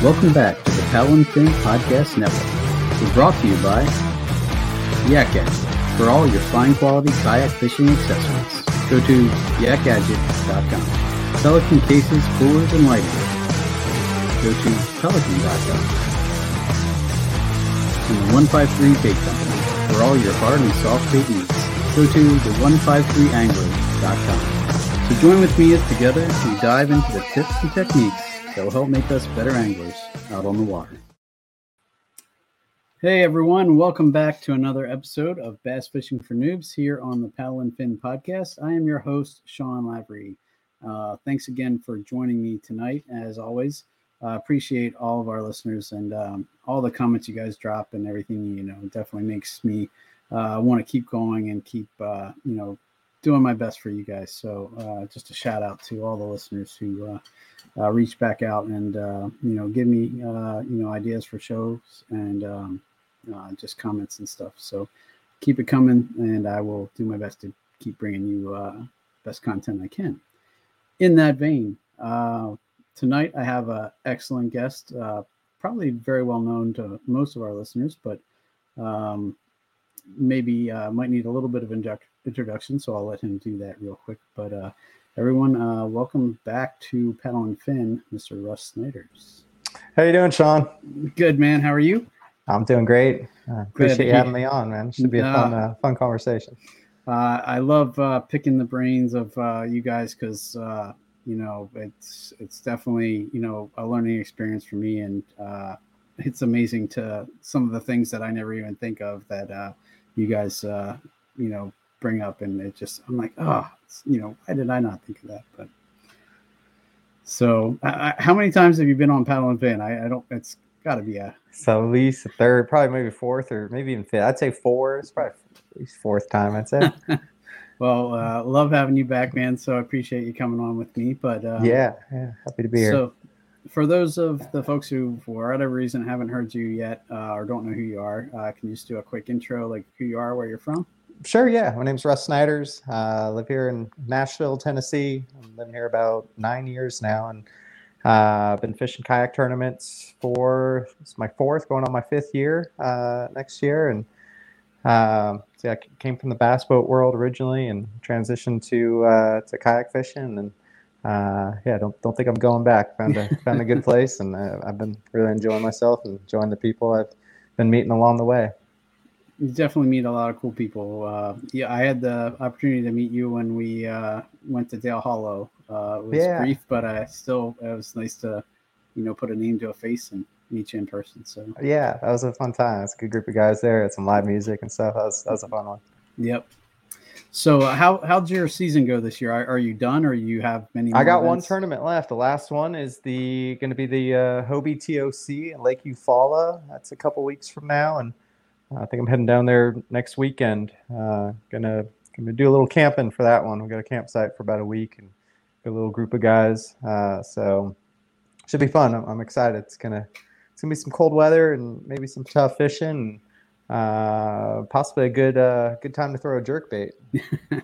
Welcome back to the Paddle Fin Podcast Network. We're brought to you by Yak Gadget for all your fine quality kayak fishing accessories. Go to yakgadget.com. Pelican cases, coolers, and lighting. Go to pelican.com. And the 153 Bait Company for all your hard and soft bait needs. Go to the 153angler.com. So join with me as together we dive into the tips and techniques that will help make us better anglers out on the water. Hey everyone, welcome back to another episode of Bass Fishing for Noobs here on the Paddle and Fin podcast. I am your host, Sean Lavery. Uh, thanks again for joining me tonight. As always, uh, appreciate all of our listeners and um, all the comments you guys drop and everything. You know, definitely makes me uh, want to keep going and keep uh, you know doing my best for you guys. So uh, just a shout out to all the listeners who uh, uh, reach back out and uh, you know give me uh, you know ideas for shows and um, just comments and stuff. So keep it coming, and I will do my best to keep bringing you best content I can. In that vein, tonight I have an excellent guest, probably very well known to most of our listeners, but um, maybe uh, might need a little bit of indu- introduction. So I'll let him do that real quick. But uh, everyone, uh, welcome back to Paddle and Fin, Mr. Rus Snyders. How you doing, Sean? Good man. How are you? I'm doing great. Uh, appreciate you having me on, man. Should be a fun, uh, fun conversation. Uh, I love uh, picking the brains of uh, you guys because uh, you know it's it's definitely you know a learning experience for me, and uh, it's amazing to some of the things that I never even think of that uh, you guys uh, you know bring up, and it just I'm like, oh, you know, why did I not think of that? But so, I, I, how many times have you been on Paddle and Fin? I, I don't. It's got to be a So at least a third, probably maybe fourth or maybe even fifth. I'd say four. It's probably at least fourth time. I'd say. well, uh, love having you back, man. So I appreciate you coming on with me. But um, yeah, yeah. Happy to be here. So, for those of the folks who, for whatever reason, haven't heard you yet uh, or don't know who you are, uh, can you just do a quick intro, like who you are, where you're from? Sure. Yeah. My name's Rus Snyders. Uh, I live here in Nashville, Tennessee. I'm living here about nine years now, and uh, I've been fishing kayak tournaments for it's my fourth, going on my fifth year uh, next year, and um, so yeah, I came from the bass boat world originally and transitioned to uh, to kayak fishing, and uh, yeah, don't don't think I'm going back. Found a found a good place, and uh, I've been really enjoying myself and enjoying the people I've been meeting along the way. You definitely meet a lot of cool people. Uh, yeah, I had the opportunity to meet you when we uh, went to Dale Hollow. Uh, it was Yeah. brief, but I still it was nice to, you know, put a name to a face and meet you in person. So, Yeah, that was a fun time. It's a good group of guys there. Had some live music and stuff. That was that was a fun one. yep. So, uh, how how'd your season go this year? Are, are you done, or you have many? I got one tournament left. The last one is the going to be the uh, Hobie TOC in Lake Eufaula. That's a couple weeks from now, and I think I'm heading down there next weekend. Uh, gonna gonna do a little camping for that one. We got a campsite for about a week and a little group of guys. Uh, so should be fun. I'm, I'm excited. It's gonna it's gonna be some cold weather and maybe some tough fishing. And, uh, possibly a good uh, good time to throw a jerk bait.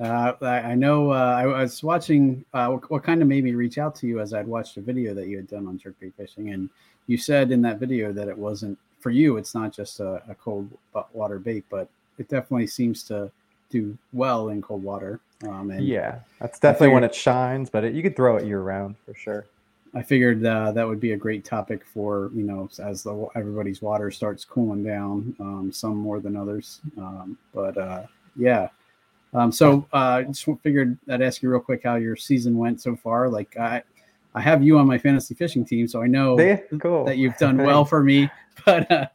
Uh, I know. Uh, I was watching. What, kind of made me reach out to you as I'd watched a video that you had done on jerkbait fishing, and you said in that video that it wasn't for you. It's not just a, a cold water bait, but it definitely seems to do well in cold water. Um, and yeah, that's definitely figured, when it shines, but it, you could throw it year round for sure. I figured uh, that would be a great topic for you know as the everybody's water starts cooling down, um, some more than others. Um, but uh, yeah, um, so uh, just figured I'd ask you real quick how your season went so far. Like I, I have you on my fantasy fishing team, so I know cool. that you've done well for me. But uh,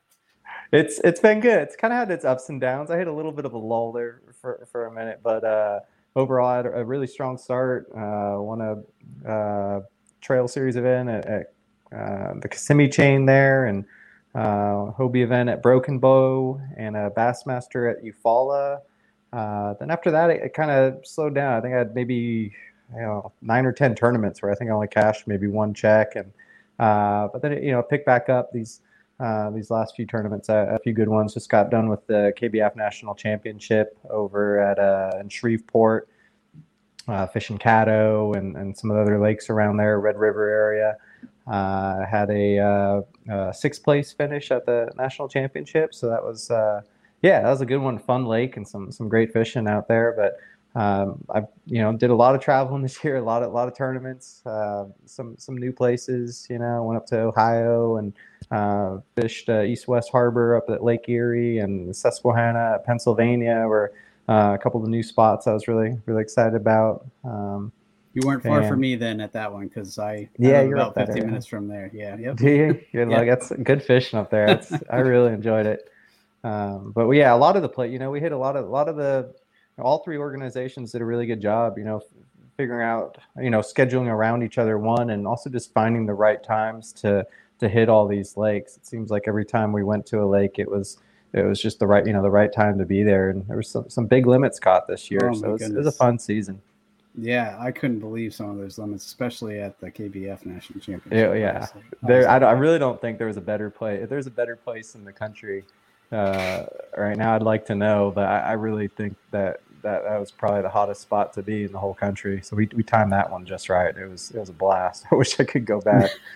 it's it's been good. It's kind of had its ups and downs. I had a little bit of a lull there for for a minute, but uh, overall, I had a really strong start. Uh, won a uh, trail series event at, at uh, the Kissimmee chain there, and uh, Hobie event at Broken Bow, and a Bassmaster at Eufaula. Uh, then after that, it, it kind of slowed down. I think I had maybe you know nine or ten tournaments where I think I only cashed maybe one check, and uh, but then it, you know picked back up these uh, these last few tournaments. A, a, few good ones. Just got done with the KBF National Championship over at uh, in Shreveport, uh, fishing Caddo and and some of the other lakes around there, Red River area. Uh, had a, uh, a, sixth place finish at the national championship, so that was uh, yeah, that was a good one. Fun lake and some some great fishing out there, but um, I you know did a lot of traveling this year, a lot of a lot of tournaments, uh, some some new places. You know, went up to Ohio and uh, fished uh, East West Harbor up at Lake Erie and Susquehanna, Pennsylvania, were uh, a couple of the new spots I was really really excited about. Um, you weren't far and, from me then at that one because I yeah you're about 50 minutes from there. Yeah, yep. You? You're like that's good fishing up there. I really enjoyed it. Um, but yeah, a lot of the play, you know, we hit a lot of a lot of the all three organizations did a really good job, you know, figuring out, you know, scheduling around each other one and also just finding the right times to to hit all these lakes. It seems like every time we went to a lake, it was it was just the right, you know, the right time to be there. And there was some, some big limits caught this year. Oh so it was, it was, a fun season. Yeah, I couldn't believe some of those limits, especially at the KBF National Championship. Yeah, yeah. There, I, I, really don't think there was a better place. If there's a better place in the country uh, right now, I'd like to know. But I, I really think that that that was probably the hottest spot to be in the whole country. So we we timed that one just right. It was it was a blast. I wish I could go back.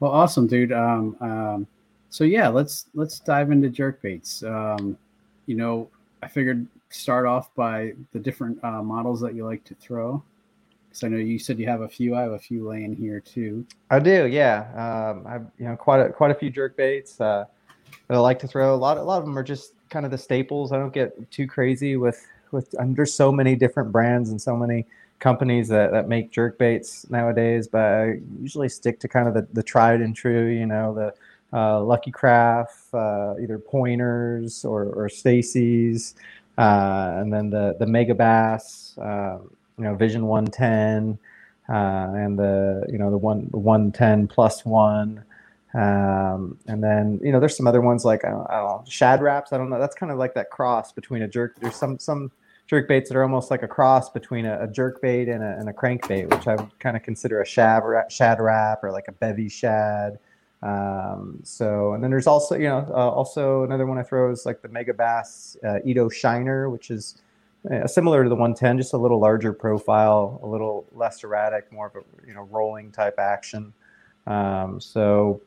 well, awesome, dude. Um, um, so yeah, let's let's dive into jerk baits. Um, you know, I figured start off by the different uh, models that you like to throw. Because I know you said you have a few. I have a few laying here too. I do, yeah. Um, I've you know quite a quite a few jerk baits uh, that I like to throw. A lot a lot of them are just kind of the staples. I don't get too crazy with with. There's so many different brands and so many companies that, that make jerk baits nowadays, but I usually stick to kind of the, the tried and true. You know, the uh, Lucky Craft, uh, either pointers or, or Staysees, uh, and then the the Megabass, uh, you know, Vision 110, uh, and the you know the one 110 plus one. Um, and then you know, there's some other ones like I don't, I don't know, shad raps. I don't know. That's kind of like that cross between a jerk. There's some some jerk baits that are almost like a cross between a, a jerk bait and a, and a crankbait, which I would kind of consider a shad shad rap or like a bevy shad. Um, so and then there's also you know uh, also another one I throw is like the Megabass uh, Ito Shiner, which is uh, similar to the 110, just a little larger profile, a little less erratic, more of a you know rolling type action. Um, so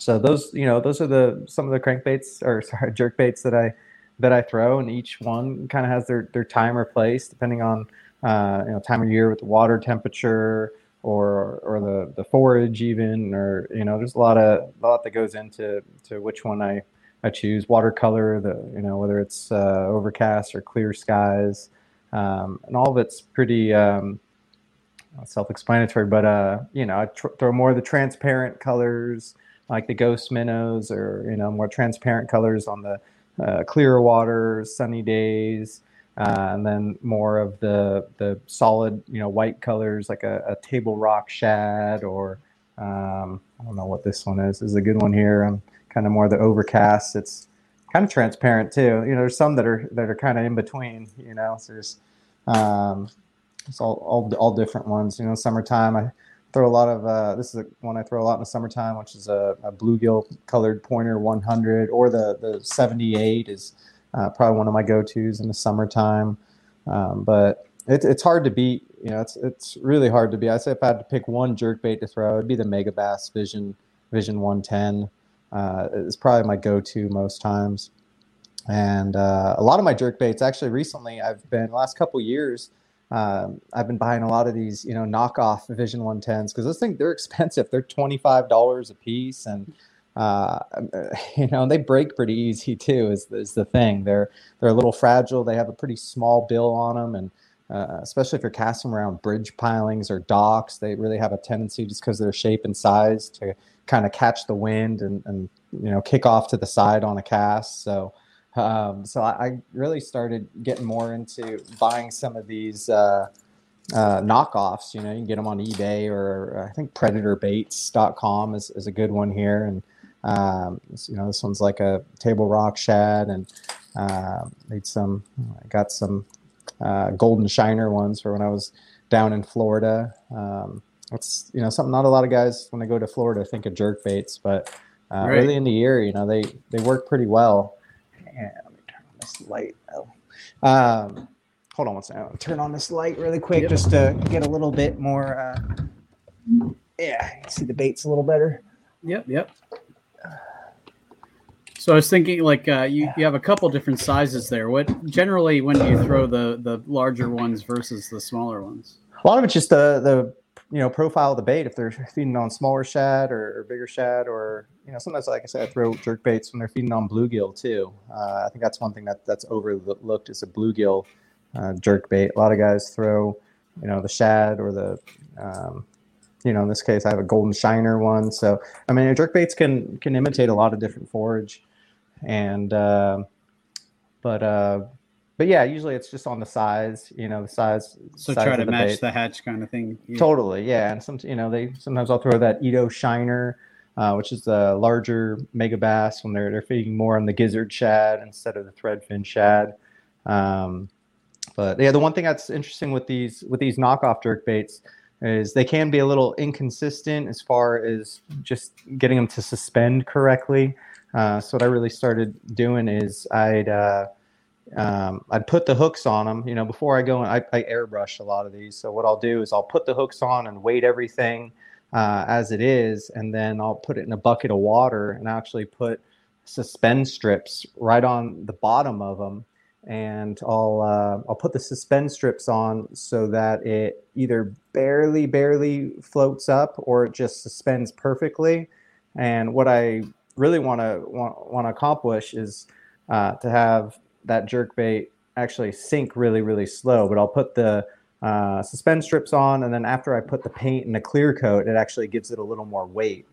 so those, you know, those are the some of the crankbaits or sorry, jerk baits that I that I throw, and each one kind of has their their time or place depending on uh, you know time of year with the water temperature or or the the forage even or you know there's a lot of a lot that goes into to which one I I choose. Watercolor the you know whether it's uh, overcast or clear skies um, and all of it's pretty um, self-explanatory but uh, you know I tr- throw more of the transparent colors like the ghost minnows or you know more transparent colors on the uh, clear water, sunny days, uh, and then more of the the solid you know white colors like a, a table rock shad or um, I don't know what this one is. This is a good one here. I'm kind of more the overcast. It's kind of transparent too. You know, there's some that are that are kind of in between. You know, so there's um, it's all, all all different ones. You know, summertime I throw a lot of uh, this is one I throw a lot in the summertime, which is a, a bluegill colored pointer 100 or the the 78 is uh, probably one of my go tos in the summertime. Um, but it, it's hard to beat. You know, it's it's really hard to beat. I say if I had to pick one jerk bait to throw, it'd be the Megabass Vision Vision 110. Uh, it's probably my go to most times. And uh, a lot of my jerk baits, actually, recently, I've been last couple years. Um, I've been buying a lot of these, you know, knockoff Vision 110s because those things they're expensive. They're twenty five dollars a piece, and uh, you know they break pretty easy too. Is is the thing? They're they're a little fragile. They have a pretty small bill on them, and uh, especially if you're casting around bridge pilings or docks, they really have a tendency just because of their shape and size to kind of catch the wind and, and you know kick off to the side on a cast. So um, so I, I, really started getting more into buying some of these uh, uh, knockoffs. You know, you can get them on eBay or I think PredatorBaits.com is, is a good one here. And um, you know, this one's like a table rock shad, and uh, made some. I got some uh, golden shiner ones for when I was down in Florida. Um, it's you know something not a lot of guys when they go to Florida think of jerk baits, but uh, right. early in the year, you know they they work pretty well. And let me turn on this light. Oh. Um, hold on one second. I'll turn on this light really quick yep. just to get a little bit more. Uh, yeah, see the baits a little better. Yep, yep. So I was thinking, like, uh, you, you have a couple different sizes there. What generally when do you throw the the larger ones versus the smaller ones? A lot of it's just the the you know profile the bait. If they're feeding on smaller shad or, or bigger shad, or you know sometimes, like I said, I throw jerk baits when they're feeding on bluegill too. Uh, I think that's one thing that that's overlooked is a bluegill uh, jerk bait. A lot of guys throw you know the shad or the um, you know in this case I have a golden shiner one. So I mean jerk baits can can imitate a lot of different forage and uh, but uh, but yeah, usually it's just on the size, you know, the size. So size try to the match bait. the hatch kind of thing. Yeah. Totally, yeah. And some, you know, they sometimes I'll throw that Ito Shiner, uh, which is the larger Megabass when they're they're feeding more on the gizzard shad instead of the threadfin shad. Um, but yeah, the one thing that's interesting with these with these knockoff jerk baits is they can be a little inconsistent as far as just getting them to suspend correctly. Uh, so what I really started doing is I'd uh, um, I'd put the hooks on them. You know, before I go, in, I, I, airbrush a lot of these. So what I'll do is I'll put the hooks on and weight everything uh, as it is, and then I'll put it in a bucket of water and actually put suspend strips right on the bottom of them. And I'll uh, I'll put the suspend strips on so that it either barely barely floats up or it just suspends perfectly. And what I really want to want to accomplish is uh, to have that jerk bait actually sink really really slow. But I'll put the uh, suspend strips on, and then after I put the paint and the clear coat, it actually gives it a little more weight.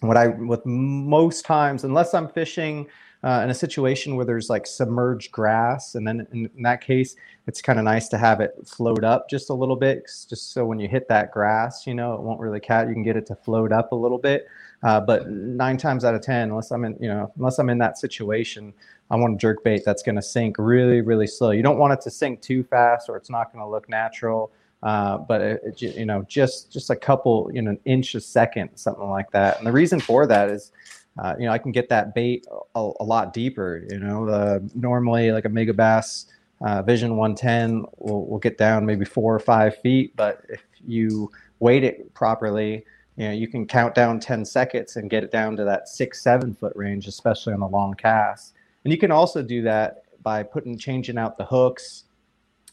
What I with most times, unless I'm fishing uh, in a situation where there's like submerged grass, and then in, in that case, it's kind of nice to have it float up just a little bit, just so when you hit that grass, you know, it won't really catch. You can get it to float up a little bit. Uh, but nine times out of ten, unless I'm in, you know, unless I'm in that situation, I want a jerk bait that's going to sink really, really slow. You don't want it to sink too fast, or it's not going to look natural. Uh, but it, it, you know, just just a couple, you know, an inch a second, something like that. And the reason for that is, uh, you know, I can get that bait a, a lot deeper. You know, the, normally like a Megabass uh, Vision 110 will will get down maybe four or five feet, but if you weight it properly, you know you can count down 10 seconds and get it down to that six seven foot range especially on a long cast and you can also do that by putting changing out the hooks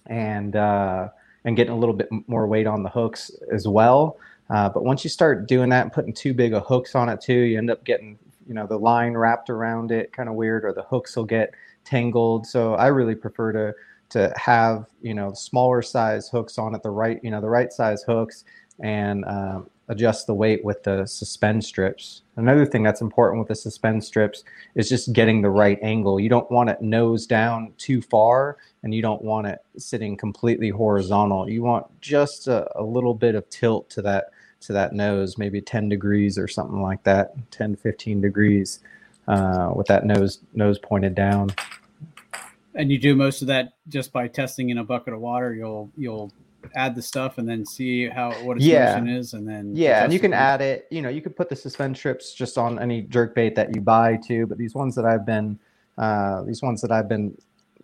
and uh, and getting a little bit more weight on the hooks as well. Uh, but once you start doing that and putting too big of hooks on it too you end up getting you know the line wrapped around it kind of weird or the hooks will get tangled. So i really prefer to to have you know smaller size hooks on it the right you know the right size hooks and um, adjust the weight with the suspend strips. Another thing that's important with the suspend strips is just getting the right angle. You don't want it nose down too far and you don't want it sitting completely horizontal. You want just a, a little bit of tilt to that to that nose, maybe 10 degrees or something like that, 10 15 degrees uh, with that nose nose pointed down. And you do most of that just by testing in a bucket of water. You'll you'll add the stuff and then see how what its yeah. motion is and then yeah and you can add it. You know you could put the suspend strips just on any jerk bait that you buy too but these ones that i've been uh, these ones that i've been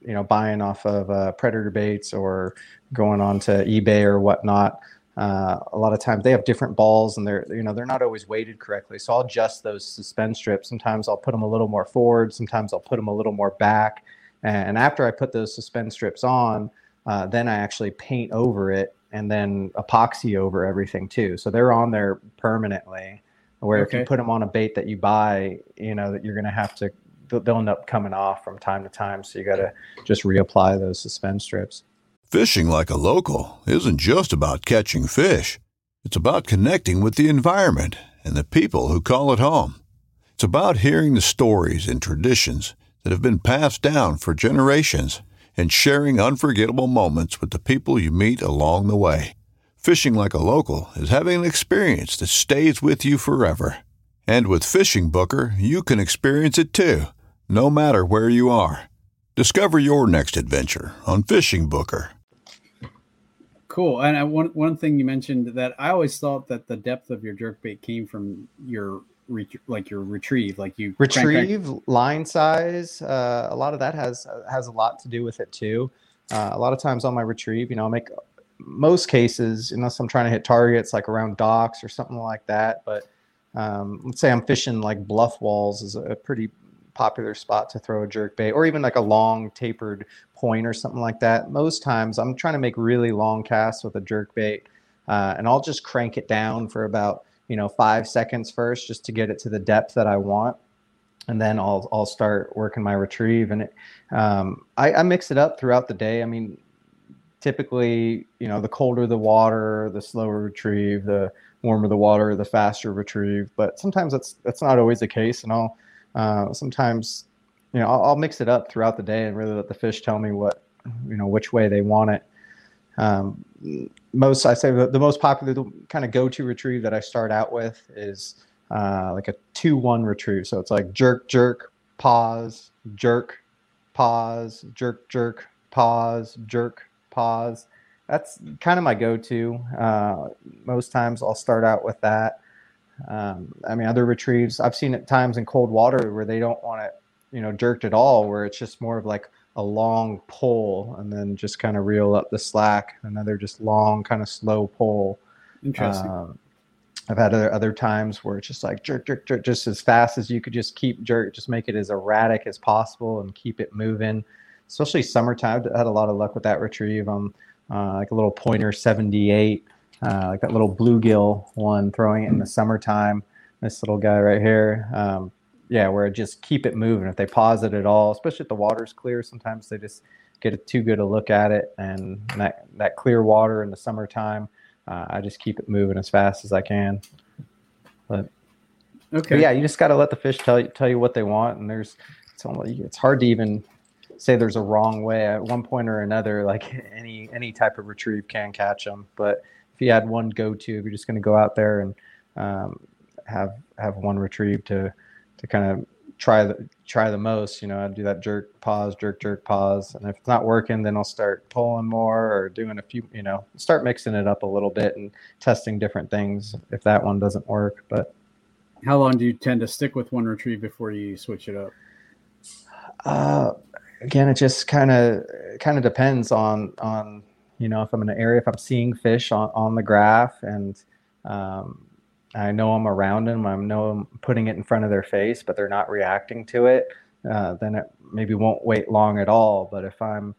you know buying off of uh, predator baits or going on to ebay or whatnot uh, a lot of times they have different balls and they're you know they're not always weighted correctly. So i'll adjust those suspend strips sometimes i'll put them a little more forward. Sometimes i'll put them a little more back. And after i put those suspend strips on uh, then i actually paint over it and then epoxy over everything too so they're on there permanently where okay. if you put them on a bait that you buy you know that you're going to have to they'll end up coming off from time to time so you got to just reapply those suspend strips Fishing like a local isn't just about catching fish. It's about connecting with the environment and the people who call it home. It's about hearing the stories and traditions that have been passed down for generations and sharing unforgettable moments with the people you meet along the way. Fishing like a local is having an experience that stays with you forever. And with Fishing Booker, you can experience it too, no matter where you are. Discover your next adventure on Fishing Booker. Cool. And I, one one thing you mentioned that I always thought that the depth of your jerk bait came from your like your retrieve, like you retrieve crank, line size. Uh, a lot of that has has a lot to do with it too. Uh, a lot of times on my retrieve, you know, I'll make most cases, unless I'm trying to hit targets like around docks or something like that. But um, let's say I'm fishing like bluff walls is a pretty popular spot to throw a jerk bait or even like a long tapered point or something like that. Most times I'm trying to make really long casts with a jerk bait uh, and I'll just crank it down for about, you know, five seconds first just to get it to the depth that I want. And then I'll, I'll start working my retrieve and it, um, I, I mix it up throughout the day. I mean, typically, you know, the colder the water, the slower retrieve, the warmer the water, the faster retrieve. But sometimes that's that's not always the case, and I'll uh, sometimes, you know, I'll, I'll, mix it up throughout the day and really let the fish tell me what, you know, which way they want it. Um, most, I say the, the most popular kind of go-to retrieve that I start out with is uh, like a two-one retrieve. So it's like jerk, jerk, pause, jerk, pause, jerk, jerk, pause, jerk, pause. That's kind of my go-to. Uh, most times I'll start out with that. Um, I mean, other retrieves, I've seen at times in cold water where they don't want it, you know, jerked at all, where it's just more of like a long pull and then just kind of reel up the slack. Another just long, kind of slow pull. Interesting. Um, I've had other, other times where it's just like jerk, jerk, jerk, just as fast as you could just keep jerk, just make it as erratic as possible and keep it moving. Especially summertime, I had a lot of luck with that retrieve. Um, uh, like a little pointer 78 uh, like that little bluegill one throwing it in the summertime. This little guy right here. Um, yeah, where just keep it moving. If they pause it at all, especially if the water's clear, sometimes they just get it too good a look at it. And that, that clear water in the summertime, uh, I just keep it moving as fast as I can. But okay, but yeah, you just got to let the fish tell you tell you what they want. And there's it's only it's hard to even say there's a wrong way at one point or another. Like any any type of retrieve can catch them, but if you had one go to, if you're just going to go out there and um, have have one retrieve to to kind of try the try the most, you know, I'd do that jerk pause, jerk jerk pause, and if it's not working, then I'll start pulling more or doing a few, you know, start mixing it up a little bit and testing different things if that one doesn't work. But how long do you tend to stick with one retrieve before you switch it up? Uh, again, it just kind of kind of depends on on you know, if I'm in an area, if I'm seeing fish on, on the graph and um, I know I'm around them, I know I'm putting it in front of their face, but they're not reacting to it, uh, then it maybe won't wait long at all. But if I'm,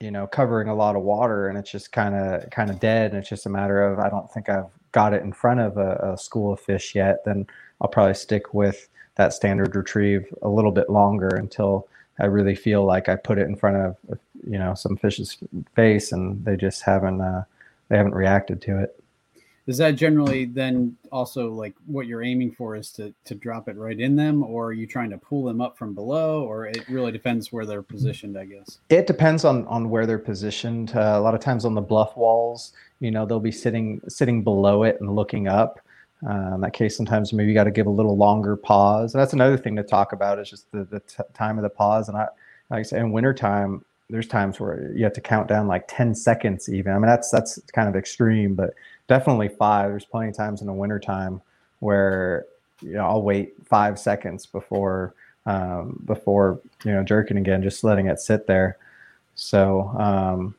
you know, covering a lot of water and it's just kind of kind of dead, and it's just a matter of I don't think I've got it in front of a, a school of fish yet, then I'll probably stick with that standard retrieve a little bit longer until I really feel like I put it in front of you know some fish's face and they just haven't uh, they haven't reacted to it. Is that generally then also like what you're aiming for is to to drop it right in them, or are you trying to pull them up from below, or it really depends where they're positioned, I guess. It depends on on where they're positioned. Uh, a lot of times on the bluff walls, you know, they'll be sitting sitting below it and looking up. Uh, in that case, sometimes maybe you got to give a little longer pause. And that's another thing to talk about is just the, the t- time of the pause. And I, like I said, in wintertime, there's times where you have to count down like 10 seconds even. I mean, that's, that's kind of extreme, but definitely five. There's plenty of times in the wintertime where, you know, I'll wait five seconds before, um, before, you know, jerking again, just letting it sit there. So, um,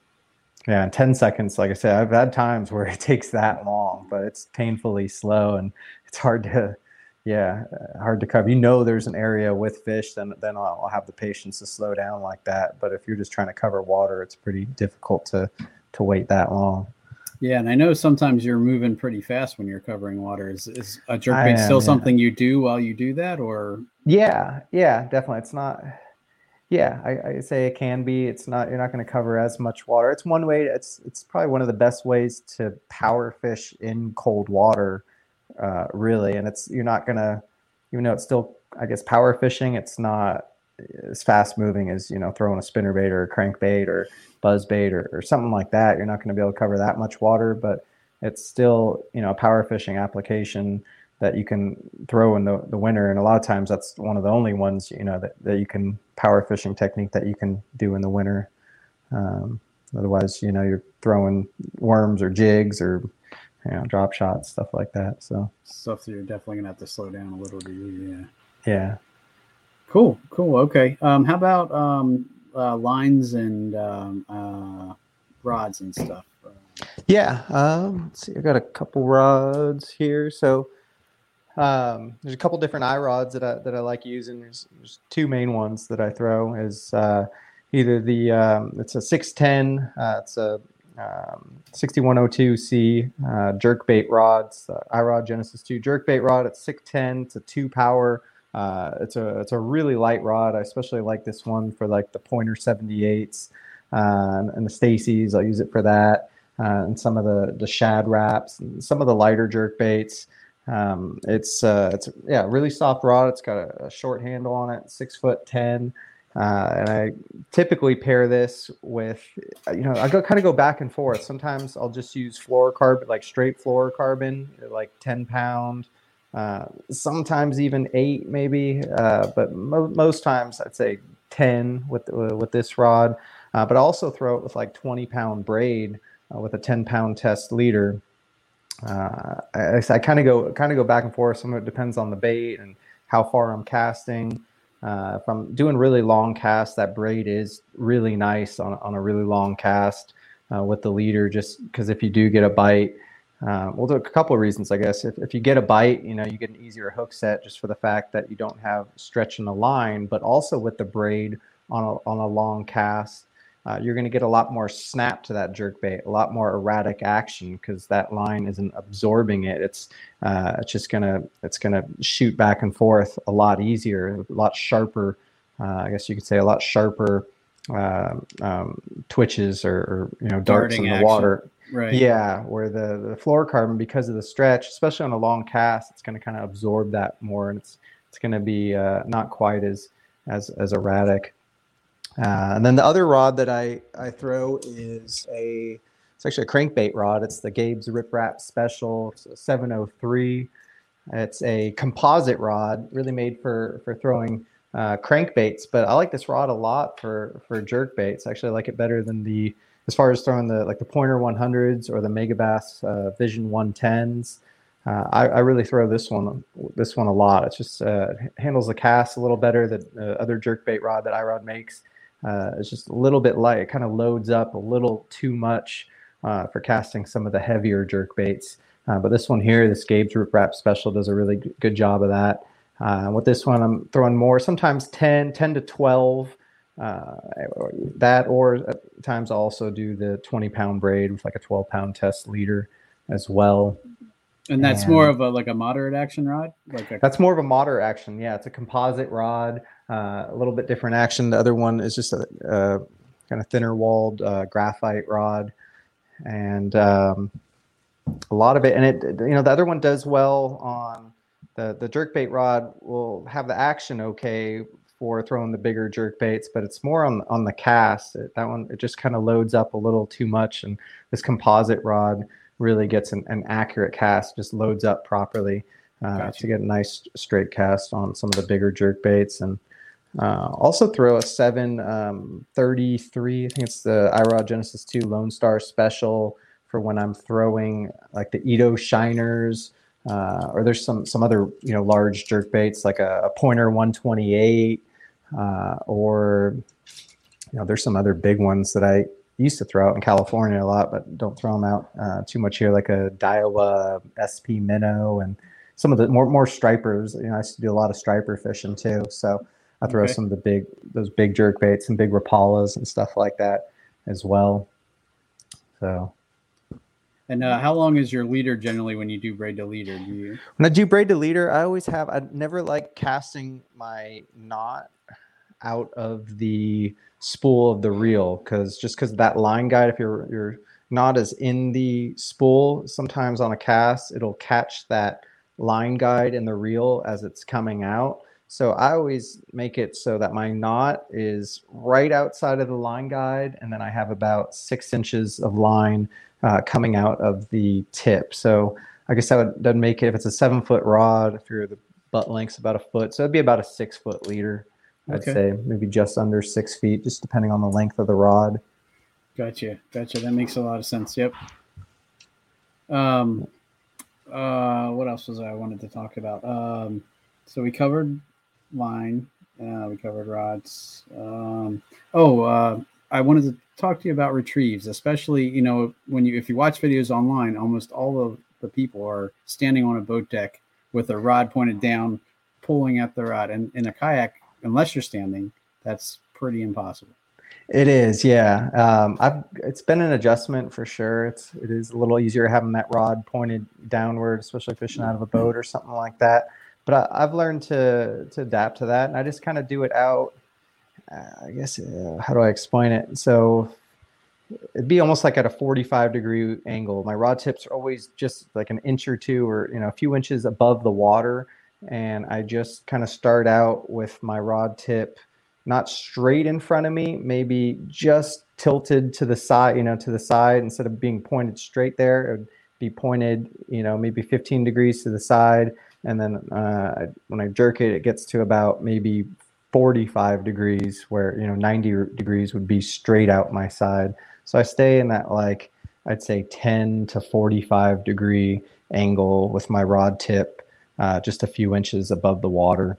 yeah, in 10 seconds, like I said, I've had times where it takes that long, but it's painfully slow and it's hard to, yeah, hard to cover. You know, there's an area with fish, then then I'll have the patience to slow down like that. But if you're just trying to cover water, it's pretty difficult to to wait that long. Yeah, and I know sometimes you're moving pretty fast when you're covering water. Is, is a jerkbait still yeah. something you do while you do that, or? Yeah, yeah, definitely. It's not yeah, I, I, say it can be. It's not. You're not going to cover as much water. It's one way. It's it's probably one of the best ways to power fish in cold water, uh, really. And it's you're not going to, even though it's still, I guess, power fishing. It's not as fast moving as you know throwing a spinner bait or a crankbait or buzz bait or, or something like that. You're not going to be able to cover that much water, but it's still you know a power fishing application that you can throw in the, the winter. And a lot of times that's one of the only ones, you know, that, that you can power fishing technique that you can do in the winter. Um, otherwise, you know, you're throwing worms or jigs or, you know, drop shots, stuff like that. So stuff that you're definitely gonna have to slow down a little bit. Yeah. Yeah. Cool. Cool. Okay. Um, how about, um, uh, lines and, um, uh, rods and stuff? Yeah. Um, let's see, I've got a couple rods here. So, um, there's a couple different iRods that I that I like using. There's, there's two main ones that I throw is uh, either the um, it's a 610, uh, it's a um, 6102C uh, jerk bait rods, uh, iRod Genesis 2 jerk bait rod. It's 610. It's a two power. Uh, it's a it's a really light rod. I especially like this one for like the pointer 78s uh, and the Staysees. I'll use it for that. Uh, and some of the the shad raps and some of the lighter jerk baits. Um, it's uh, it's yeah, really soft rod. It's got a, a short handle on it, six foot ten, uh, and I typically pair this with you know I go kind of go back and forth. Sometimes I'll just use fluorocarbon, like straight fluorocarbon, like ten pound. Uh, sometimes even eight, maybe, uh, but mo- most times I'd say ten with uh, with this rod. Uh, but also throw it with like twenty pound braid with a ten pound test leader I, I kind of go kind of go back and forth. Some of it depends on the bait and how far I'm casting. Uh, if I'm doing really long casts, that braid is really nice on, on a really long cast uh, with the leader. Just because if you do get a bite, uh, well, there are a couple of reasons, I guess. If, if you get a bite, you know, you get an easier hook set just for the fact that you don't have stretch in the line, but also with the braid on a, on a long cast, uh, you're going to get a lot more snap to that jerk bait, a lot more erratic action because that line isn't absorbing it. It's uh, it's just gonna it's gonna shoot back and forth a lot easier, a lot sharper. Uh, I guess you could say a lot sharper uh, um, twitches or, or, you know darts Darting in the action. water. Right. Yeah, where the the fluorocarbon because of the stretch, especially on a long cast, it's going to kind of absorb that more, and it's it's going to be uh, not quite as as as erratic. Uh, and then the other rod that I, I throw is a it's actually a crankbait rod. It's the Gabe's Rip Rap Special. It's a 703. It's a composite rod, really made for for throwing uh, crankbaits. But I like this rod a lot for for jerk baits. Actually, I like it better than the as far as throwing the like the pointer 100s or the Megabass uh, Vision 110s. Uh, I, I, really throw this one this one a lot. It just uh, handles the cast a little better than the other jerkbait rod that iRod makes. Uh, it's just a little bit light. It kind of loads up a little too much uh, for casting some of the heavier jerk baits. Uh, but this one here, this Gabe's Rip Rap Special, does a really good job of that. Uh, with this one, I'm throwing more, sometimes 10, 10 to 12. Uh, that or times I also do the 20 pound braid with like a 12 pound test leader as well. And that's and more of a like a moderate action rod. Like a- that's more of a moderate action. Yeah, it's a composite rod, uh, a little bit different action. The other one is just a, a kind of thinner walled uh, graphite rod, and um, a lot of it. And it, you know, the other one does well on the the jerk bait rod. Will have the action okay for throwing the bigger jerk baits, but it's more on on the cast. It, that one it just kind of loads up a little too much, and this composite rod really gets an, an accurate cast, just loads up properly uh, gotcha. to get a nice straight cast on some of the bigger jerk baits. And uh, also throw a 733, I think it's the iRod Genesis 2 Lone Star Special for when I'm throwing like the Ito Shiners. Uh, or there's some some other you know large jerk baits like a, a pointer 128 uh, or you know there's some other big ones that I used to throw out in California a lot, but don't throw them out uh, too much here, like a Daiwa SP minnow and some of the more more stripers. You know, I used to do a lot of striper fishing too, so I throw okay. some of the big those big jerk baits and big rapalas and stuff like that as well. So. And uh, how long is your leader generally when you do braid to leader? Do you? When I do braid to leader, I always have. I never like casting my knot out of the spool of the reel because just because that line guide, if your your knot is in the spool, sometimes on a cast it'll catch that line guide in the reel as it's coming out. So I always make it so that my knot is right outside of the line guide, and then I have about six inches of line uh, coming out of the tip. So I guess that would that'd make it if it's a seven foot rod, if you're the butt length's about a foot, so it'd be about a six foot leader. I'd okay. say maybe just under six feet, just depending on the length of the rod. Gotcha, gotcha. That makes a lot of sense. Yep. Um, uh, what else was I wanted to talk about? Um, so we covered line, uh, we covered rods. Um, oh, uh, I wanted to talk to you about retrieves, especially you know when you if you watch videos online, almost all of the people are standing on a boat deck with a rod pointed down, pulling at the rod. And in a kayak, unless you're standing, that's pretty impossible. It is, yeah. Um, I've it's been an adjustment for sure. It's it is a little easier having that rod pointed downward, especially fishing out of a boat or something like that. But I, have learned to to adapt to that, and I just kind of do it out. Uh, I guess uh, how do I explain it? So it'd be almost like at a 45 degree angle. My rod tips are always just like an inch or two, or you know, a few inches above the water and I just kind of start out with my rod tip not straight in front of me, maybe just tilted to the side, you know, to the side instead of being pointed straight there. It would be pointed, you know, maybe 15 degrees to the side. And then uh, when I jerk it, it gets to about maybe 45 degrees, where, you know, 90 degrees would be straight out my side. So I stay in that, like, I'd say 10 to 45 degree angle with my rod tip uh, just a few inches above the water.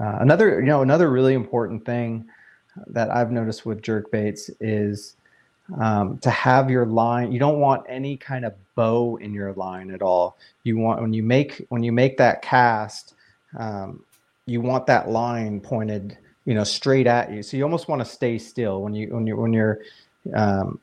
Uh, another, you know, another really important thing that I've noticed with jerk baits is um, to have your line. You don't want any kind of bow in your line at all. You want when you make when you make that cast, um, you want that line pointed, you know, straight at you. So you almost want to stay still when you when you when you're um,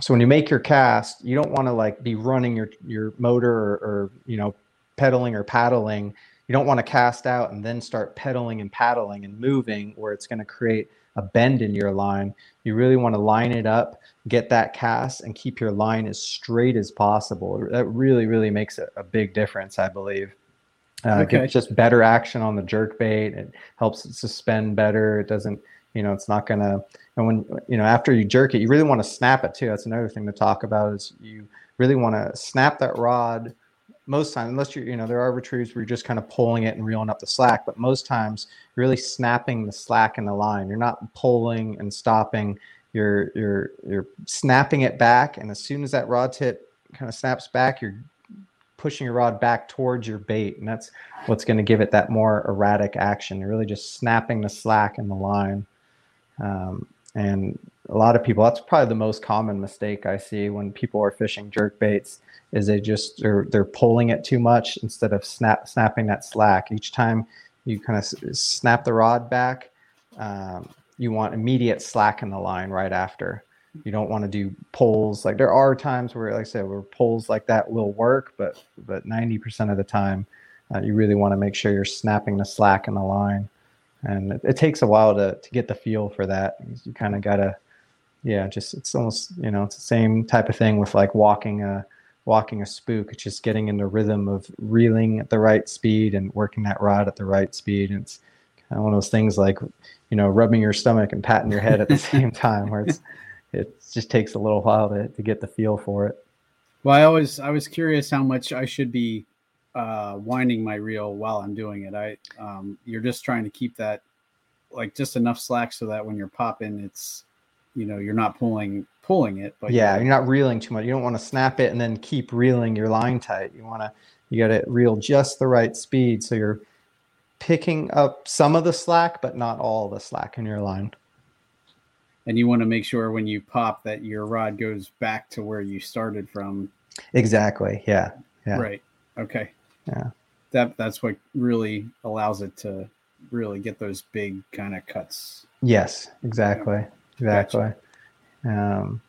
so when you make your cast, you don't want to like be running your your motor or, or you know pedaling or paddling, you don't want to cast out and then start pedaling and paddling and moving where it's going to create a bend in your line. You really want to line it up, get that cast, and keep your line as straight as possible. That really, really makes a, a big difference, I believe. Uh, okay. Gives just better action on the jerk bait. It helps it suspend better. It doesn't, you know, it's not gonna. And when you know after you jerk it, you really want to snap it too. That's another thing to talk about. Is you really want to snap that rod most times, unless you're, you know, there are retrieves where you're just kind of pulling it and reeling up the slack, but most times you're really snapping the slack in the line. You're not pulling and stopping. You're you're you're snapping it back, and as soon as that rod tip kind of snaps back, you're pushing your rod back towards your bait, and that's what's going to give it that more erratic action. You're really just snapping the slack in the line. Um, and a lot of people, that's probably the most common mistake I see when people are fishing jerk baits is they just they're, they're pulling it too much instead of snap snapping that slack. Each time you kind of snap the rod back, um, you want immediate slack in the line right after. You don't want to do pulls like there are times where, like I said, where pulls like that will work, but but ninety percent of the time, uh, you really want to make sure you're snapping the slack in the line and it, it, takes a while to, to get the feel for that you kind of gotta yeah just it's almost you know it's the same type of thing with like walking a walking a spook. It's just getting in the rhythm of reeling at the right speed and working that rod at the right speed. And it's kind of one of those things like you know rubbing your stomach and patting your head at the same time where it's it just takes a little while to, to get the feel for it. Well i always i was curious how much i should be uh, winding my reel while I'm doing it. I um, you're just trying to keep that like just enough slack so that when you're popping, it's you know you're not pulling pulling it. But yeah, you're, you're not reeling too much. You don't want to snap it and then keep reeling your line tight. You want to you got to reel just the right speed so you're picking up some of the slack, but not all the slack in your line. and you want to make sure when you pop that your rod goes back to where you started from. Exactly. Yeah. Yeah. Right. Okay. Yeah. That that's what really allows it to really get those big kind of cuts. Yes. Exactly. Exactly. Um,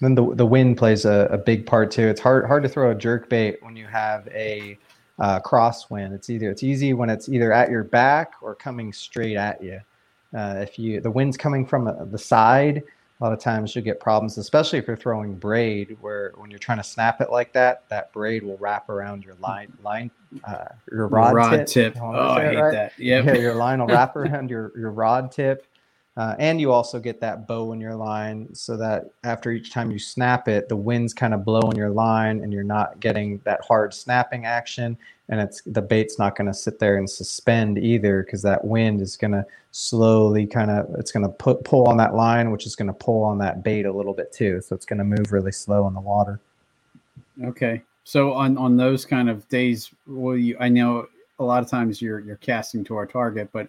then the the wind plays a, a big part too. It's hard hard to throw a jerk bait when you have a uh, crosswind. It's either it's easy when it's either at your back or coming straight at you. Uh, if you the wind's coming from the side, a lot of times you'll get problems, especially if you're throwing braid, where when you're trying to snap it like that, that braid will wrap around your line line uh, your rod, rod tip. tip. Oh, I hate right? that. Yep. Yeah, your line will wrap around your your rod tip. Uh, and you also get that bow in your line so that after each time you snap it, the wind's kind of blowing your line and you're not getting that hard snapping action. And it's the bait's not going to sit there and suspend either because that wind is going to slowly kind of it's going to put pull on that line, which is going to pull on that bait a little bit too. So it's going to move really slow in the water. Okay. So on on those kind of days, will you? I know a lot of times you're you're casting to our target, but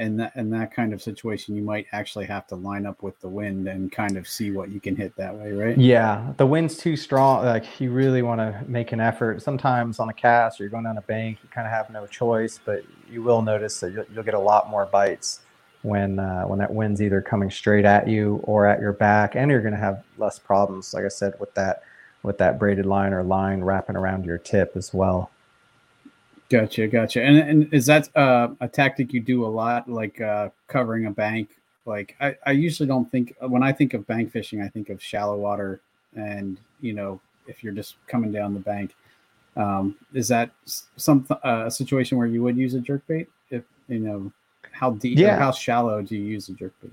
in that in that kind of situation, you might actually have to line up with the wind and kind of see what you can hit that way, right? Yeah, the wind's too strong. Like you really want to make an effort. Sometimes on a cast or you're going down a bank, you kind of have no choice, but you will notice that you'll, you'll get a lot more bites when uh, when that wind's either coming straight at you or at your back, and you're going to have less problems. Like I said, with that with that braided line or line wrapping around your tip as well. Gotcha, gotcha. And and is that uh, a tactic you do a lot, like uh, covering a bank? Like I, I usually don't think when I think of bank fishing, I think of shallow water, and you know, if you're just coming down the bank, um, is that some uh, a situation where you would use a jerk bait? If you know, how deep, yeah. how shallow do you use a jerk bait?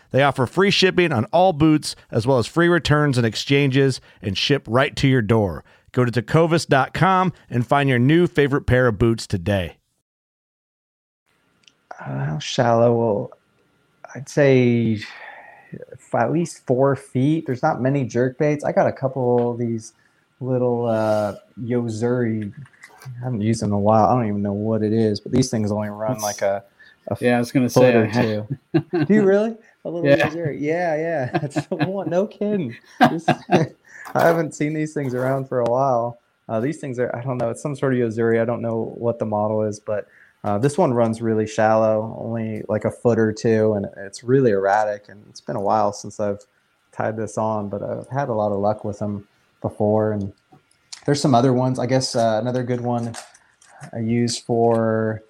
They offer free shipping on all boots, as well as free returns and exchanges, and ship right to your door. Go to tecovas.com and find your new favorite pair of boots today. Uh, how shallow? Well, I'd say at least four feet. There's not many jerk baits. I got a couple of these little uh, Yo-Zuri. I haven't used them in a while. I don't even know what it is, but these things only run like a, a yeah. I was gonna say or two. Do you really? A little yeah. Yeah, yeah. That's the one. No kidding. I haven't seen these things around for a while. Uh, these things are, I don't know, it's some sort of Yo-Zuri. I don't know what the model is, but uh, this one runs really shallow, only like a foot or two, and it's really erratic. And it's been a while since I've tied this on, but I've had a lot of luck with them before. And there's some other ones. I guess uh, another good one I use for,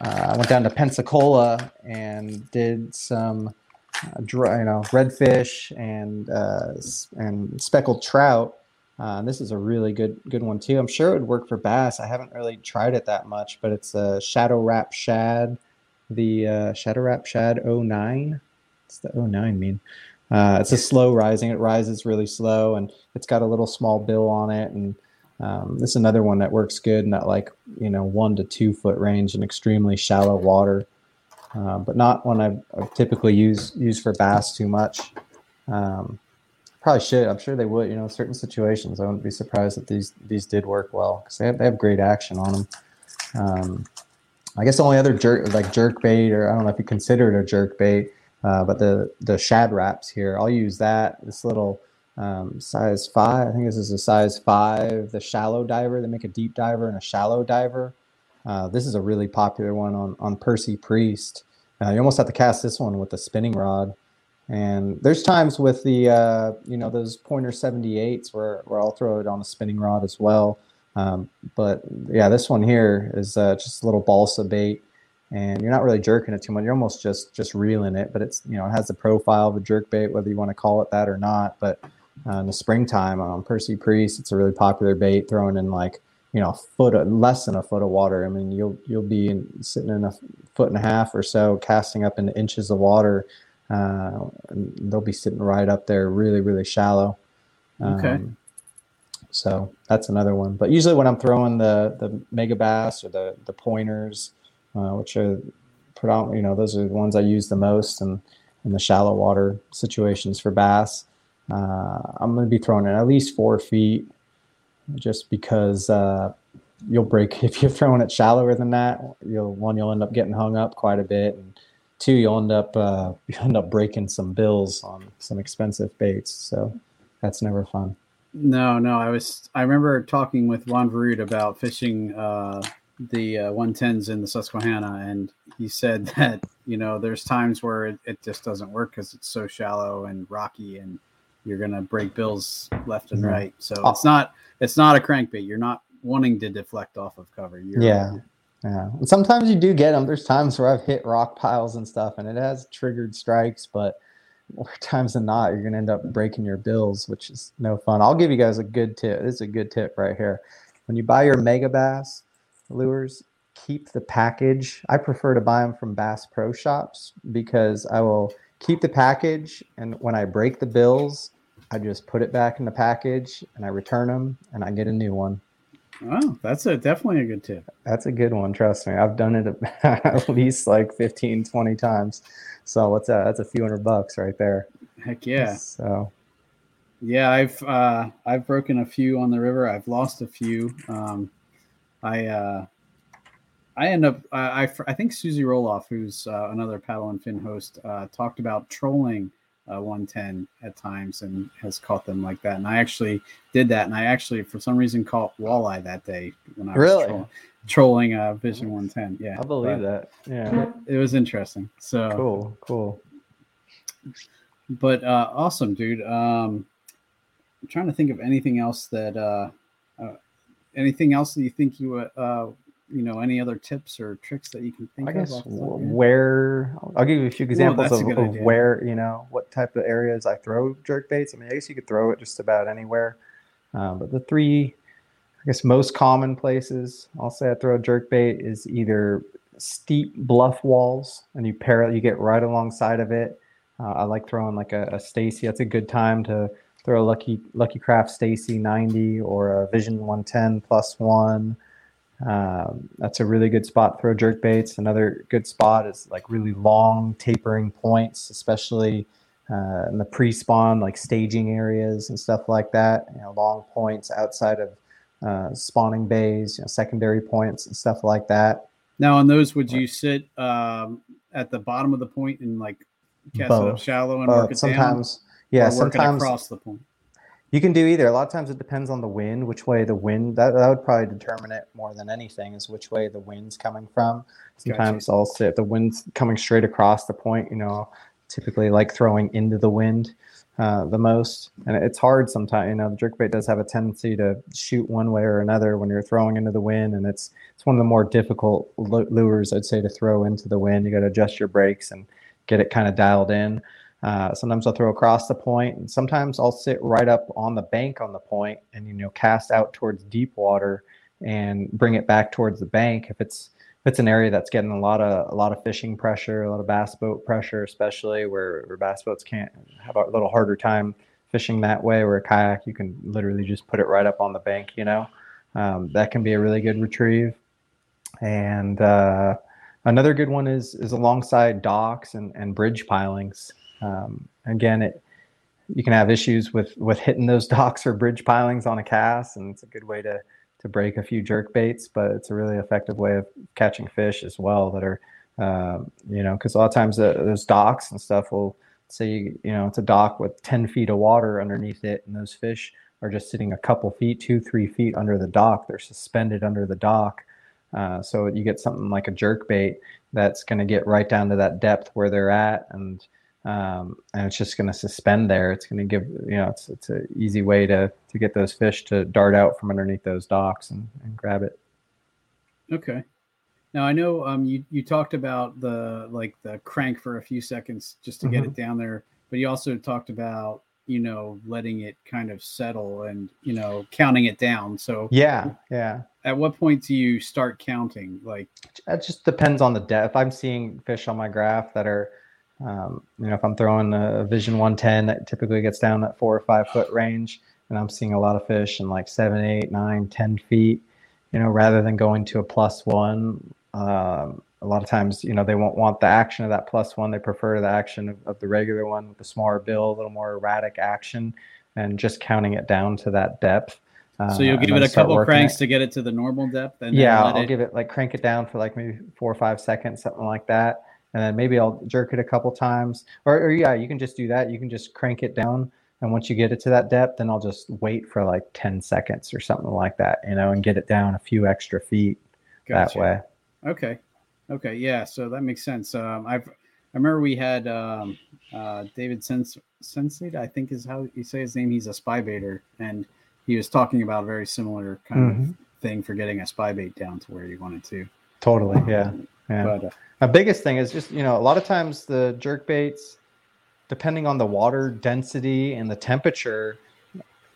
uh, I went down to Pensacola and did some you know, redfish and uh, and speckled trout. Uh, this is a really good good one too. I'm sure it would work for bass. I haven't really tried it that much, but it's a Shadow Rap Shad, the uh, Shadow Rap Shad 09. What's the 09 mean? Uh, it's a slow rising. It rises really slow, and it's got a little small bill on it. And um, this is another one that works good in that like you know one to two foot range in extremely shallow water. Uh, but not one I, I typically use use for bass too much. Um, probably should. I'm sure they would. You know, certain situations, I wouldn't be surprised that these these did work well because they have they have great action on them. Um, I guess the only other jerk like jerk bait, or I don't know if you consider it a jerk bait, uh, but the the shad raps here, I'll use that. This little um, size five, I think this is a size five. The shallow diver. They make a deep diver and a shallow diver. Uh, this is a really popular one on, on Percy Priest. Uh, you almost have to cast this one with a spinning rod And there's times with the uh, you know those pointer 78s where where I'll throw it on a spinning rod as well. Um, but yeah, this one here is uh, just a little balsa bait, and you're not really jerking it too much. You're almost just just reeling it, but it's you know it has the profile of a jerk bait, whether you want to call it that or not. But uh, in the springtime on Percy Priest, it's a really popular bait, thrown in like you know a foot of, less than a foot of water. I mean, you'll you'll be in, sitting in a foot and a half or so, casting up into inches of water. Uh, they'll be sitting right up there, really really shallow. Okay. Um, so that's another one. But usually when I'm throwing the the Megabass or the the pointers, uh, which are predominantly, you know, those are the ones I use the most and in, in the shallow water situations for bass. Uh, I'm going to be throwing it at least four feet, just because uh, you'll break if you're throwing it shallower than that. You'll one you'll end up getting hung up quite a bit, and two you'll end up uh, you end up breaking some bills on some expensive baits. So that's never fun. No, no. I was. I remember talking with Juan Verud about fishing uh, the uh, 110s in the Susquehanna, and he said that you know there's times where it, it just doesn't work because it's so shallow and rocky, and you're gonna break bills left and right. So it's not it's not a crankbait. You're not wanting to deflect off of cover. You're, Yeah. Yeah. And sometimes you do get them. There's times where I've hit rock piles and stuff and it has triggered strikes, but more times than not, you're going to end up breaking your bills, which is no fun. I'll give you guys a good tip. This is a good tip right here. When you buy your Megabass lures, keep the package. I prefer to buy them from Bass Pro Shops because I will keep the package. And when I break the bills, I just put it back in the package and I return them and I get a new one. Oh, that's a definitely a good tip. That's a good one. Trust me. I've done it at least like 15, 20 times. So what's that? That's a few hundred bucks right there. Heck yeah. So Yeah, I've uh, I've broken a few on the river. I've lost a few. Um, I uh, I end up I, I I think Susie Roloff, who's uh, another paddle and fin host, uh, talked about trolling uh, 110 at times and has caught them like that. And I actually did that, and I actually for some reason caught walleye that day when I was Really? troll- trolling uh, Vision 110. Yeah, I believe that. Yeah. It was interesting. So Cool. Cool. but uh, awesome, dude. Um, I'm trying to think of anything else that, uh, uh, anything else that you think you, uh, you know, any other tips or tricks that you can think I of? guess off the top of w- your head? where I'll give you a few examples a of, of where you know what type of areas I throw jerk baits. I mean, I guess you could throw it just about anywhere, uh, but the three, I guess, most common places I'll say I throw a jerk bait is either steep bluff walls, and you pair you get right alongside of it. Uh, I like throwing like a, a Staysee. That's a good time to throw a Lucky Lucky Craft Staysee 90 or a Vision 110 plus one. Um, that's a really good spot to throw jerk baits. Another good spot is like really long tapering points, especially uh, in the pre-spawn, like staging areas and stuff like that. You know, long points outside of uh, spawning bays, you know, secondary points and stuff like that. Now, on those, would you sit um, at the bottom of the point and like cast it up shallow and But work it sometimes, down? yeah, or sometimes across the point. You can do either. A lot of times it depends on the wind, which way the wind that, that would probably determine it more than anything is which way the wind's coming from. Sometimes I'll say if the wind's coming straight across the point, you know, typically like throwing into the wind uh, the most. And it's hard sometimes, you know, the jerkbait does have a tendency to shoot one way or another when you're throwing into the wind. And it's, it's one of the more difficult lu- lures, I'd say, to throw into the wind. You got to adjust your brakes and get it kind of dialed in. Uh, sometimes I'll throw across the point, and sometimes I'll sit right up on the bank on the point and you know cast out towards deep water and bring it back towards the bank. If it's if it's an area that's getting a lot of a lot of fishing pressure, a lot of bass boat pressure, especially where, where bass boats can't have a little harder time fishing that way. Where a kayak, you can literally just put it right up on the bank. You know, um, that can be a really good retrieve. And uh, another good one is is alongside docks and, and bridge pilings. Um, again, it you can have issues with with hitting those docks or bridge pilings on a cast, and it's a good way to to break a few jerk baits. But it's a really effective way of catching fish as well that are uh, you know because a lot of times the, those docks and stuff will say you, you know it's a dock with 10 feet of water underneath it and those fish are just sitting a couple feet two three feet under the dock they're suspended under the dock uh, so you get something like a jerk bait that's going to get right down to that depth where they're at and um, and it's just going to suspend there. It's going to give you know it's it's an easy way to to get those fish to dart out from underneath those docks and, and grab it. Okay. Now I know um, you you talked about the like the crank for a few seconds just to mm-hmm. get it down there, but you also talked about you know letting it kind of settle and you know counting it down. So yeah, yeah. At what point do you start counting? Like it just depends on the depth. I'm seeing fish on my graph that are um, you know, if I'm throwing a Vision 110, that typically gets down that four or five foot range, and I'm seeing a lot of fish in like seven, eight, nine, ten feet. You know, rather than going to a plus one, um, a lot of times, you know, they won't want the action of that plus one. They prefer the action of, of the regular one with the smaller bill, a little more erratic action, and just counting it down to that depth. So you'll uh, give it a couple cranks it. to get it to the normal depth. And yeah, I'll it... give it like crank it down for like maybe four or five seconds, something like that and then maybe I'll jerk it a couple times. Or, or, yeah, you can just do that. You can just crank it down, and once you get it to that depth, then I'll just wait for like ten seconds or something like that, you know, and get it down a few extra feet gotcha. that way. Okay, okay, yeah. So that makes sense. Um, I've I remember we had um, uh, David Sens- Sensate, I think is how you say his name. He's a spy baiter, and he was talking about a very similar kind mm-hmm. of thing for getting a spy bait down to where you wanted to. Totally, yeah. Yeah. But, uh, my biggest thing is just you know a lot of times the jerk baits, depending on the water density and the temperature,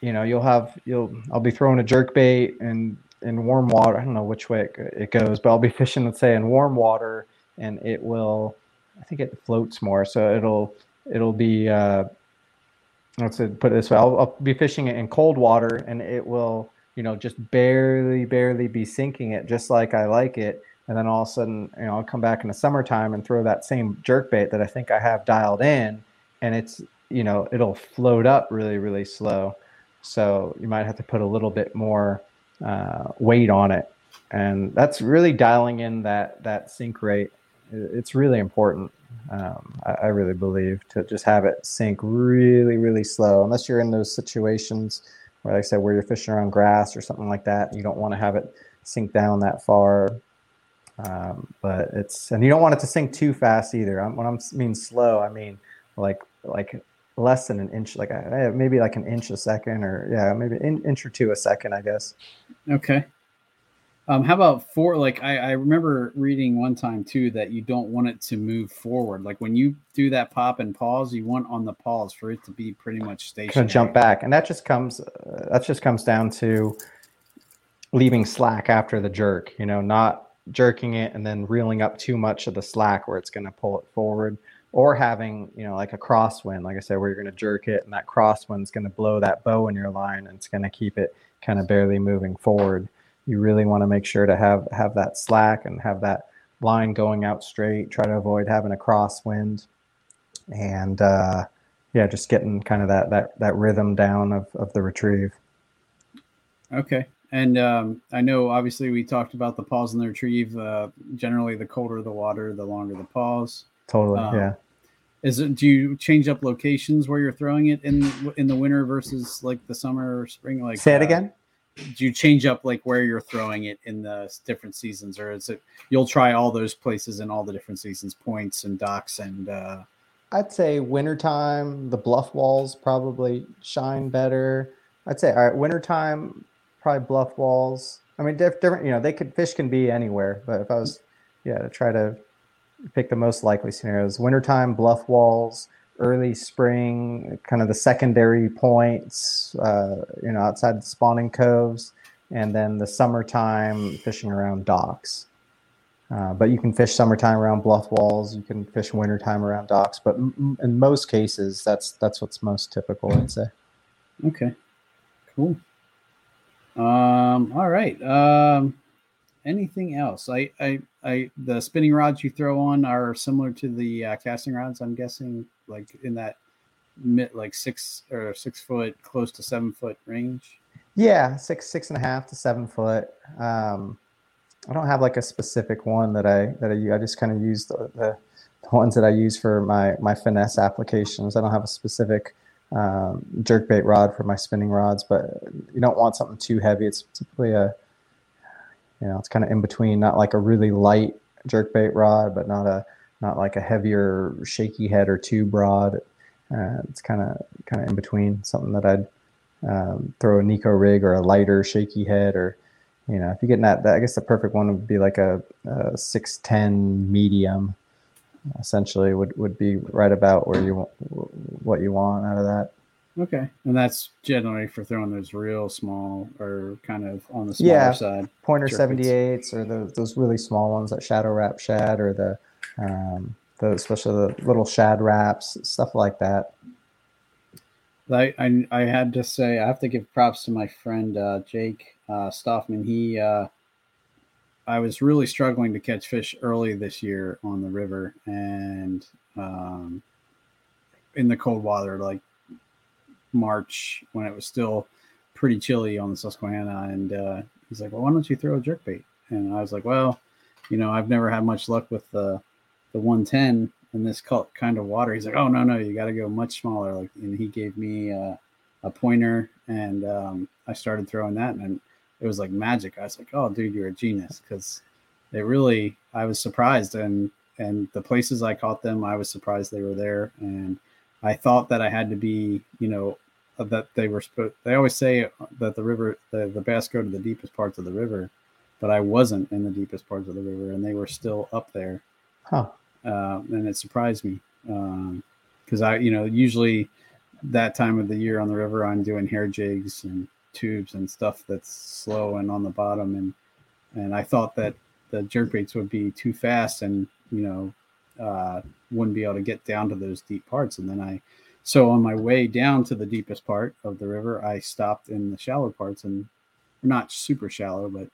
you know you'll have you'll I'll be throwing a jerk bait and in warm water. I don't know which way it, it goes, but I'll be fishing let's say in warm water and it will I think it floats more, so it'll it'll be uh, let's put it this way. I'll, I'll be fishing it in cold water and it will you know just barely barely be sinking it just like I like it and then all of a sudden, you know, I'll come back in the summertime and throw that same jerk bait that I think I have dialed in, and it's you know it'll float up really really slow. So you might have to put a little bit more uh, weight on it, and that's really dialing in that that sink rate. It's really important. Um, I, I really believe to just have it sink really really slow, unless you're in those situations where, like I said, where you're fishing around grass or something like that. You don't want to have it sink down that far um, but it's and you don't want it to sink too fast either. when I mean slow, I mean like like less than an inch, like uh, maybe like an inch a second, or yeah, maybe an inch or two a second, I guess. Okay. Um, how about for like I, I remember reading one time too that you don't want it to move forward. Like when you do that pop and pause, you want on the pause for it to be pretty much stationary. jump back, and that just comes uh, that just comes down to leaving slack after the jerk. You know, not jerking it and then reeling up too much of the slack where it's going to pull it forward or having you know like a crosswind like i said where you're going to jerk it and that crosswind's going to blow that bow in your line and it's going to keep it kind of barely moving forward. You really want to make sure to have have that slack and have that line going out straight. Try to avoid having a crosswind and uh, yeah just getting kind of that that that rhythm down of, of the retrieve. Okay and um, I know obviously we talked about the pause and the retrieve. Uh, generally, the colder the water, the longer the pause. Totally, um, yeah. Is it? Do you change up locations where you're throwing it in in the winter versus like the summer or spring? Like say it uh, again. Do you change up like where you're throwing it in the different seasons, or is it you'll try all those places in all the different seasons, points and docks and? Uh, I'd say wintertime, the bluff walls probably shine better. I'd say all right, wintertime probably bluff walls. I mean, diff- different. You know, they could fish can be anywhere, but if I was, yeah, to try to pick the most likely scenarios, wintertime bluff walls, early spring, kind of the secondary points, uh, you know, outside the spawning coves, and then the summertime fishing around docks. Uh, but you can fish summertime around bluff walls. You can fish wintertime around docks. But m- in most cases, that's that's what's most typical, I'd say. Okay, cool. Um, all right. Um, anything else? I, I, I, the spinning rods you throw on are similar to the uh, casting rods. I'm guessing, like in that mid, like six or six foot, close to seven foot range. Yeah, six, six and a half to seven foot. Um, I don't have like a specific one that I that I, I just kind of use the, the ones that I use for my my finesse applications. I don't have a specific um, jerkbait rod for my spinning rods, but you don't want something too heavy. It's typically a, you know, it's kind of in between, not like a really light jerkbait rod, but not a, not like a heavier shaky head or too broad. Uh, it's kind of kind of in between. Something that I'd um, throw a neko rig or a lighter shaky head or you know if you get that, that I guess the perfect one would be like a, a 610 medium essentially would, would be right about where you want what you want out of that. Okay, and that's generally for throwing those real small or kind of on the smaller Yeah. side. Pointer Sure, 78s or those, those really small ones that Shadow Rap Shad or the, um, the especially the little shad raps, stuff like that. I, I I had to say I have to give props to my friend uh, Jake uh, Stoffman. He uh, I was really struggling to catch fish early this year on the river and um, in the cold water, like March when it was still pretty chilly on the Susquehanna. And uh, he's like, "Well, why don't you throw a jerk bait?" And I was like, "Well, you know, I've never had much luck with the the 110 in this kind of water." He's like, "Oh no, no, you got to go much smaller." Like, and he gave me uh, a pointer, and um, I started throwing that, and it was like magic. I was like, "Oh, dude, you're a genius!" Because it really, I was surprised, and and the places I caught them, I was surprised they were there, and I thought that I had to be, you know, that they were. They always say that the river, the, the bass go to the deepest parts of the river, but I wasn't in the deepest parts of the river, and they were still up there, Huh. uh, and it surprised me because I, you know, usually that time of the year on the river, I'm doing hair jigs and tubes and stuff that's slow and on the bottom, and and I thought that the jerk jerkbaits would be too fast and you know uh, wouldn't be able to get down to those deep parts, and then I. So on my way down to the deepest part of the river, I stopped in the shallow parts and not super shallow, but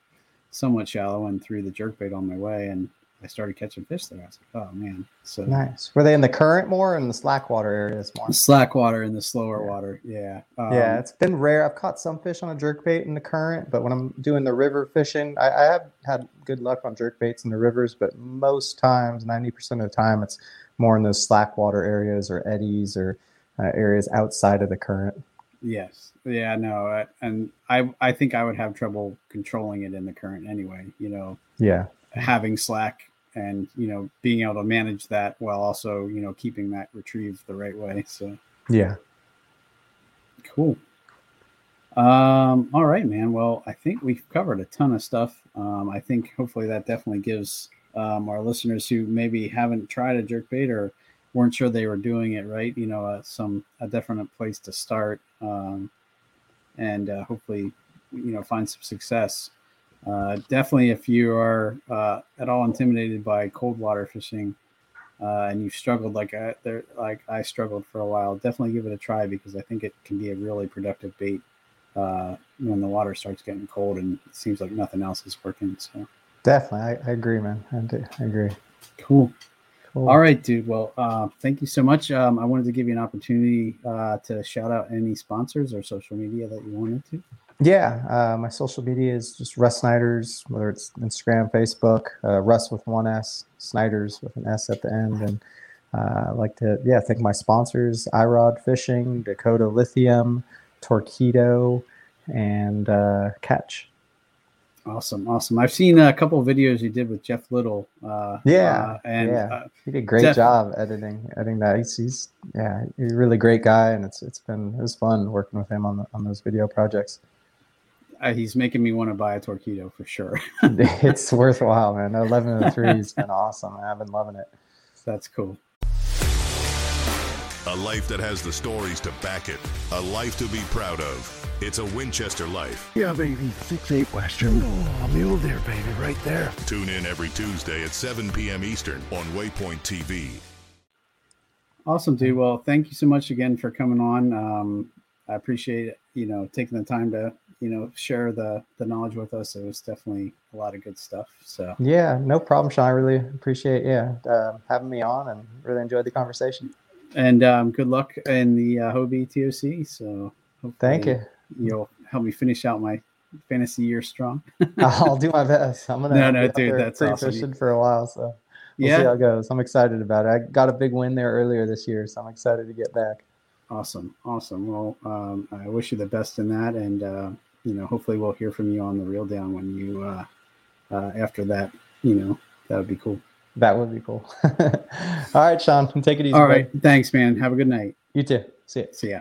somewhat shallow and threw the jerkbait on my way and I started catching fish there. I was like, oh man. So Nice. Were they in the current more or in the slack water areas more? slack water in the slower water. Yeah. Um, yeah, it's been rare. I've caught some fish on a jerk bait in the current, but when I'm doing the river fishing, I, I have had good luck on jerk baits in the rivers, but most times, 90% of the time, it's more in those slack water areas or eddies or uh, areas outside of the current. Yes. Yeah, no. I, and I, I think I would have trouble controlling it in the current anyway, you know, Yeah. having slack and, you know, being able to manage that while also, you know, keeping that retrieve the right way. So Yeah. Cool. Um, all right, man. Well, I think we've covered a ton of stuff. Um, I think hopefully that definitely gives um, our listeners who maybe haven't tried a jerkbait or weren't sure they were doing it right, you know, uh, some a definite place to start, um, and uh, hopefully, you know, find some success. Uh, definitely, if you are uh, at all intimidated by cold water fishing, uh, and you've struggled like I, there, like I struggled for a while, definitely give it a try because I think it can be a really productive bait uh, when the water starts getting cold and it seems like nothing else is working. So Definitely. I, I agree, man. I, do, I agree. cool. Cool. All right, dude. Well, uh, thank you so much. Um, I wanted to give you an opportunity uh, to shout out any sponsors or social media that you wanted to. Yeah, uh, my social media is just Rus Snyders, whether it's Instagram, Facebook, uh, Rus with one S, Snyders with an S at the end. And uh, I'd like to, yeah, thank my sponsors, iRod Fishing, Dakota Lithium, Torpedo, and uh, Catch. Awesome, awesome. I've seen a couple of videos you did with Jeff Little. Uh, Yeah, uh, and yeah. uh, He did a great Def- job editing editing that. He's, he's yeah, he's a really great guy, and it's it's been it was fun working with him on the, on those video projects. uh, he's making me want to buy a Torpedo for sure. it's worthwhile, man. Eleven and three has been awesome. I've been loving it. That's cool. A life that has the stories to back it. A life to be proud of. It's a Winchester life. Yeah, baby. Six eight Western. Oh, mule deer, baby, right there. Tune in every Tuesday at 7 p.m. Eastern on Waypoint TV. Awesome, dude. Well, thank you so much again for coming on. Um, I appreciate you know taking the time to you know share the the knowledge with us. It was definitely a lot of good stuff. So Yeah, no problem, Sean. I really appreciate yeah uh, having me on and really enjoyed the conversation. And um, good luck in the uh, Hobie TOC. So Thank you. You'll help me finish out my fantasy year strong. I'll do my best. I'm gonna No, no, dude, that's awesome. for a while, so we'll see how it goes. I'm excited about it. I got a big win there earlier this year, so I'm excited to get back. awesome, awesome. Well, um, I wish you the best in that, and uh, you know, hopefully we'll hear from you on the reel down when you uh, uh, after that. You know, that would be cool. That would be cool. All right, Sean, take it easy. All right. Thanks, man. Have a good night. You too. See ya. See ya.